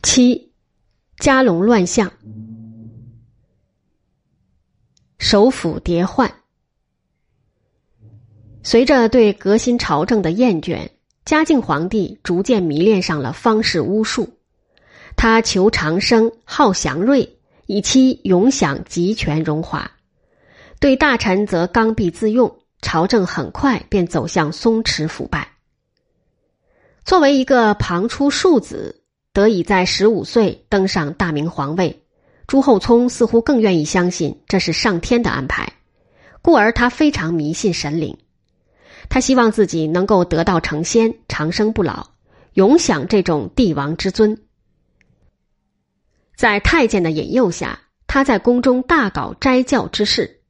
七，家龙乱象，首辅迭换。随着对革新朝政的厌倦，嘉靖皇帝逐渐迷恋上了方士巫术。他求长生，好祥瑞，以期永享集权荣华。对大臣则刚愎自用，朝政很快便走向松弛腐败。作为一个旁出庶子，得以在十五岁登上大明皇位，朱厚熜似乎更愿意相信这是上天的安排，故而他非常迷信神灵。他希望自己能够得道成仙，长生不老，永享这种帝王之尊。在太监的引诱下，他在宫中大搞斋教之事，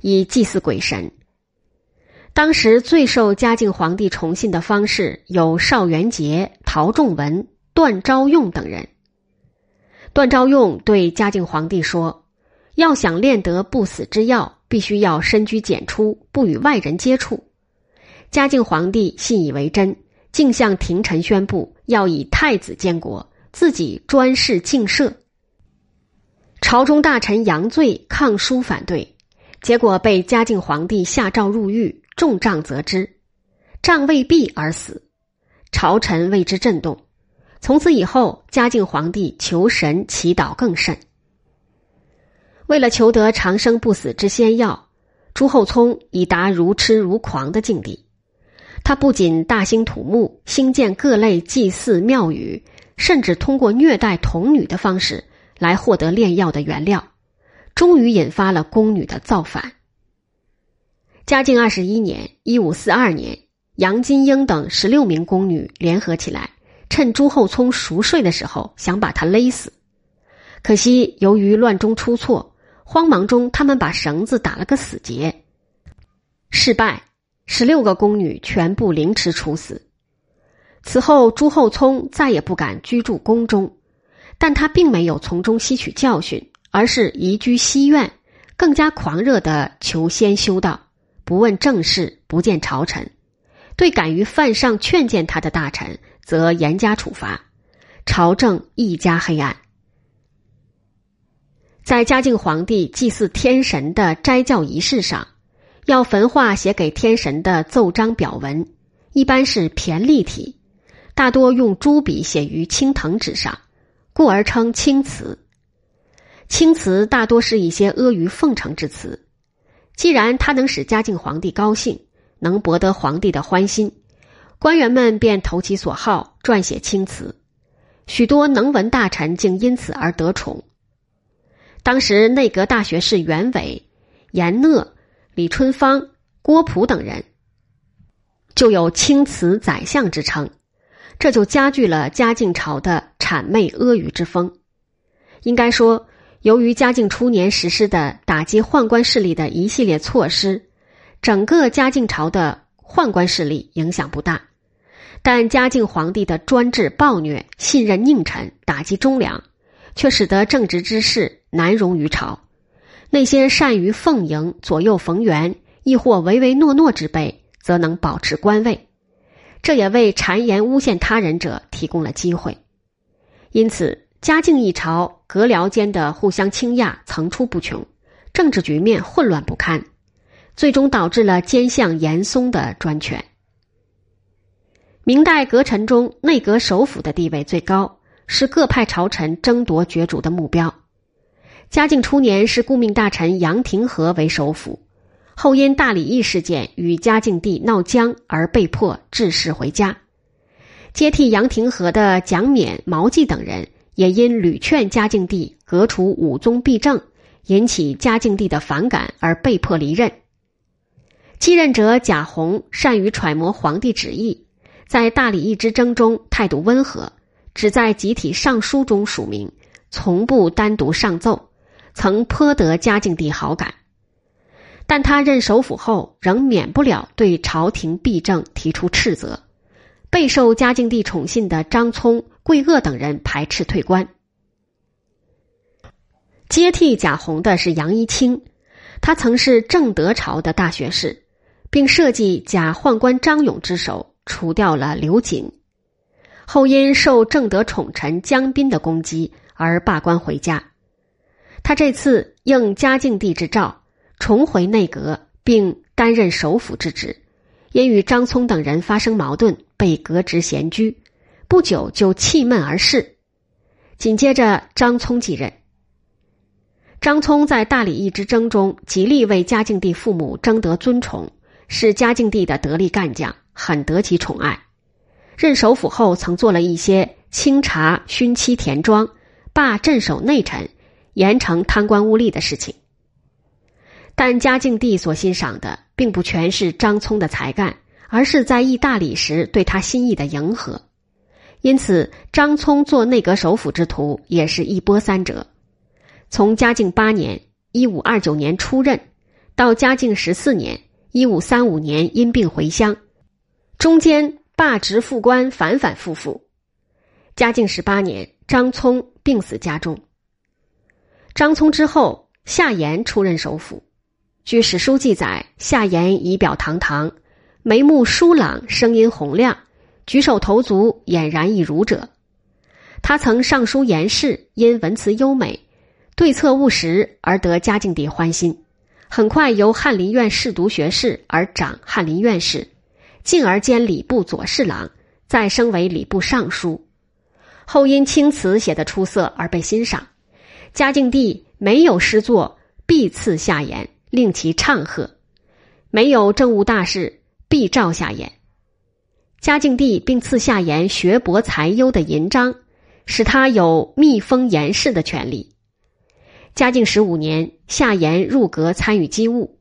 以祭祀鬼神。当时最受嘉靖皇帝崇信的方士有邵元节、陶仲文、段昭用等人。段昭用对嘉靖皇帝说：“要想炼得不死之药，必须要深居简出，不与外人接触。”嘉靖皇帝信以为真，竟向廷臣宣布要以太子监国，自己专事敬社。朝中大臣杨醉抗书反对，结果被嘉靖皇帝下诏入狱，重杖责之，杖未毕而死。朝臣为之震动。从此以后，嘉靖皇帝求神祈祷更甚。为了求得长生不死之仙药，朱厚熜已达如痴如狂的境地。他不仅大兴土木，兴建各类祭祀庙宇，甚至通过虐待童女的方式来获得炼药的原料，终于引发了宫女的造反。嘉靖二十一年（一五四二年），杨金英等十六名宫女联合起来，趁朱厚熜熟睡的时候，想把他勒死。可惜由于乱中出错，慌忙中他们把绳子打了个死结，失败。十六个宫女全部凌迟处死。此后，朱厚熜再也不敢居住宫中，但他并没有从中吸取教训，而是移居西苑，更加狂热的求仙修道，不问政事，不见朝臣。对敢于犯上劝谏他的大臣，则严加处罚，朝政愈加黑暗。在嘉靖皇帝祭祀天神的斋教仪式上。要焚化写给天神的奏章表文，一般是骈立体，大多用朱笔写于青藤纸上，故而称青词。青词大多是一些阿谀奉承之词。既然它能使嘉靖皇帝高兴，能博得皇帝的欢心，官员们便投其所好，撰写青词。许多能文大臣竟因此而得宠。当时内阁大学士袁伟、严讷。李春芳、郭璞等人就有“青瓷宰相”之称，这就加剧了嘉靖朝的谄媚阿谀之风。应该说，由于嘉靖初年实施的打击宦官势力的一系列措施，整个嘉靖朝的宦官势力影响不大，但嘉靖皇帝的专制暴虐、信任佞臣、打击忠良，却使得正直之士难容于朝。那些善于奉迎、左右逢源，亦或唯唯诺诺之辈，则能保持官位，这也为谗言诬陷他人者提供了机会。因此，嘉靖一朝阁僚间的互相倾轧层出不穷，政治局面混乱不堪，最终导致了奸相严嵩的专权。明代阁臣中，内阁首辅的地位最高，是各派朝臣争夺角逐的目标。嘉靖初年是顾命大臣杨廷和为首辅，后因大礼义事件与嘉靖帝闹僵而被迫致仕回家。接替杨廷和的蒋冕、毛继等人也因屡劝嘉靖帝革除武宗弊政，引起嘉靖帝的反感而被迫离任。继任者贾洪善于揣摩皇帝旨意，在大礼义之争中态度温和，只在集体上书中署名，从不单独上奏。曾颇得嘉靖帝好感，但他任首辅后，仍免不了对朝廷弊政提出斥责。备受嘉靖帝宠信的张聪、桂萼等人排斥退官。接替贾洪的是杨一清，他曾是正德朝的大学士，并设计假宦官张勇之手，除掉了刘瑾。后因受正德宠臣江彬的攻击而罢官回家。他这次应嘉靖帝之诏，重回内阁，并担任首辅之职，因与张聪等人发生矛盾，被革职闲居。不久就气闷而逝。紧接着，张聪继任。张聪在大礼义之争中极力为嘉靖帝父母争得尊崇，是嘉靖帝的得力干将，很得其宠爱。任首辅后，曾做了一些清查勋妻田庄、罢镇守内臣、严惩贪官污吏的事情。但嘉靖帝所欣赏的，并不全是张聪的才干，而是在议大礼时对他心意的迎合。因此，张聪做内阁首辅之途，也是一波三折。从嘉靖八年（一五二九年）出任，到嘉靖十四年（一五三五年）因病回乡，中间罢职复官，反反复复。嘉靖十八年，张聪病死家中。张聪之后，夏言出任首辅。据史书记载，夏言仪表堂堂，眉目疏朗，声音洪亮，举手投足俨然一儒者。他曾上书言事，因文辞优美。对策务实而得嘉靖帝欢心，很快由翰林院侍读学士而长翰林院士，进而兼礼部左侍郎，再升为礼部尚书。后因青词写得出色而被欣赏，嘉靖帝没有诗作必赐夏言，令其唱和；没有政务大事必召夏言。嘉靖帝并赐夏言学博才优的银章，使他有密封言事的权利。嘉靖十五年，夏言入阁参与机务；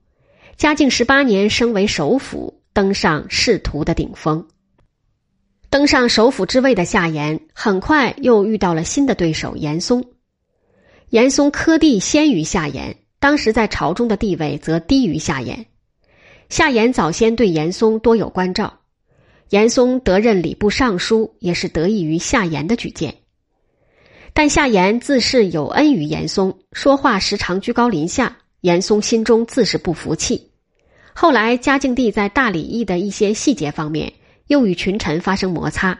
嘉靖十八年，升为首辅，登上仕途的顶峰。登上首辅之位的夏言，很快又遇到了新的对手严嵩。严嵩科第先于夏言，当时在朝中的地位则低于夏言。夏言早先对严嵩多有关照，严嵩得任礼部尚书，也是得益于夏言的举荐。但夏言自恃有恩于严嵩，说话时常居高临下，严嵩心中自是不服气。后来嘉靖帝在大礼议的一些细节方面又与群臣发生摩擦，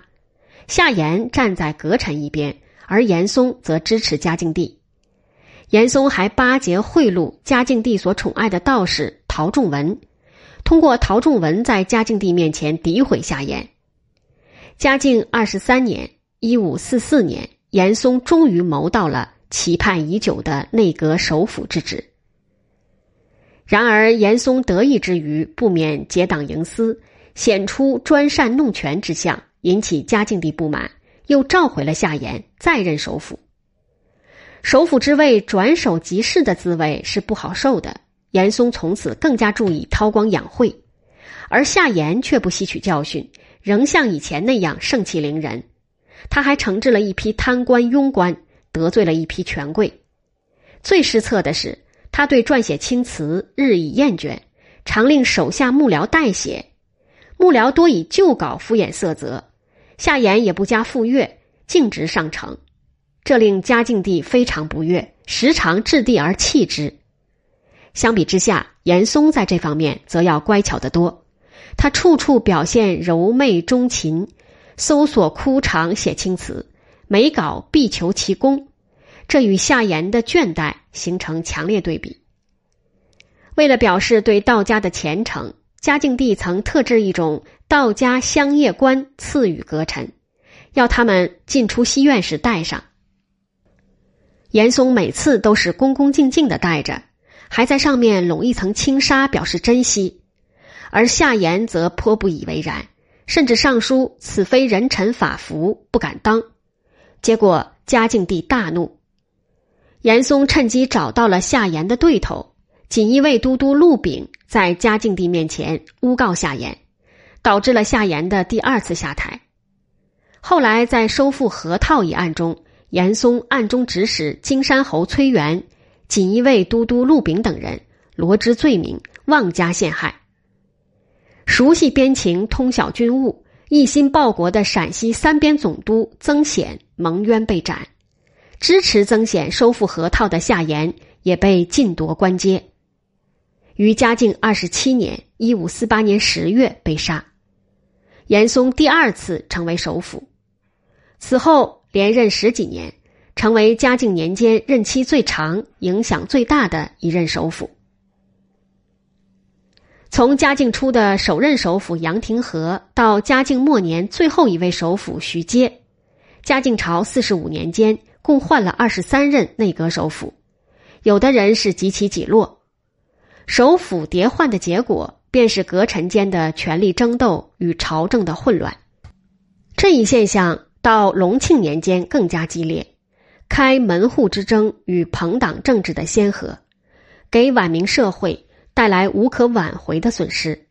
夏言站在阁臣一边，而严嵩则支持嘉靖帝。严嵩还巴结贿赂嘉靖帝所宠爱的道士陶仲文，通过陶仲文在嘉靖帝面前诋毁夏言。嘉靖二十三年（一五四四年）。严嵩终于谋到了期盼已久的内阁首辅之职。然而，严嵩得意之余，不免结党营私，显出专擅弄权之相，引起嘉靖帝不满，又召回了夏言，再任首辅。首辅之位转手即逝的滋味是不好受的。严嵩从此更加注意韬光养晦，而夏言却不吸取教训，仍像以前那样盛气凌人。他还惩治了一批贪官庸官，得罪了一批权贵。最失策的是，他对撰写青词日益厌倦，常令手下幕僚代写，幕僚多以旧稿敷衍色泽，夏言也不加复阅，径直上呈，这令嘉靖帝非常不悦，时常掷地而弃之。相比之下，严嵩在这方面则要乖巧得多，他处处表现柔媚钟情。搜索枯肠写青词，每稿必求其功，这与夏言的倦怠形成强烈对比。为了表示对道家的虔诚，嘉靖帝曾特制一种道家香叶冠赐予阁臣，要他们进出西院时戴上。严嵩每次都是恭恭敬敬的戴着，还在上面拢一层轻纱表示珍惜，而夏言则颇不以为然。甚至上书此非人臣法服，不敢当。结果嘉靖帝大怒，严嵩趁机找到了夏言的对头锦衣卫都督陆炳，在嘉靖帝面前诬告夏言，导致了夏言的第二次下台。后来在收复河套一案中，严嵩暗中指使金山侯崔元、锦衣卫都督陆炳等人罗织罪名，妄加陷害。熟悉边情、通晓军务、一心报国的陕西三边总督曾显蒙冤被斩，支持曾显收复河套的夏言也被禁夺官阶，于嘉靖二十七年（一五四八年十月）被杀。严嵩第二次成为首辅，此后连任十几年，成为嘉靖年间任期最长、影响最大的一任首辅。从嘉靖初的首任首辅杨廷和到嘉靖末年最后一位首辅徐阶，嘉靖朝四十五年间共换了二十三任内阁首辅，有的人是几起几落。首辅迭换的结果，便是阁臣间的权力争斗与朝政的混乱。这一现象到隆庆年间更加激烈，开门户之争与朋党政治的先河，给晚明社会。带来无可挽回的损失。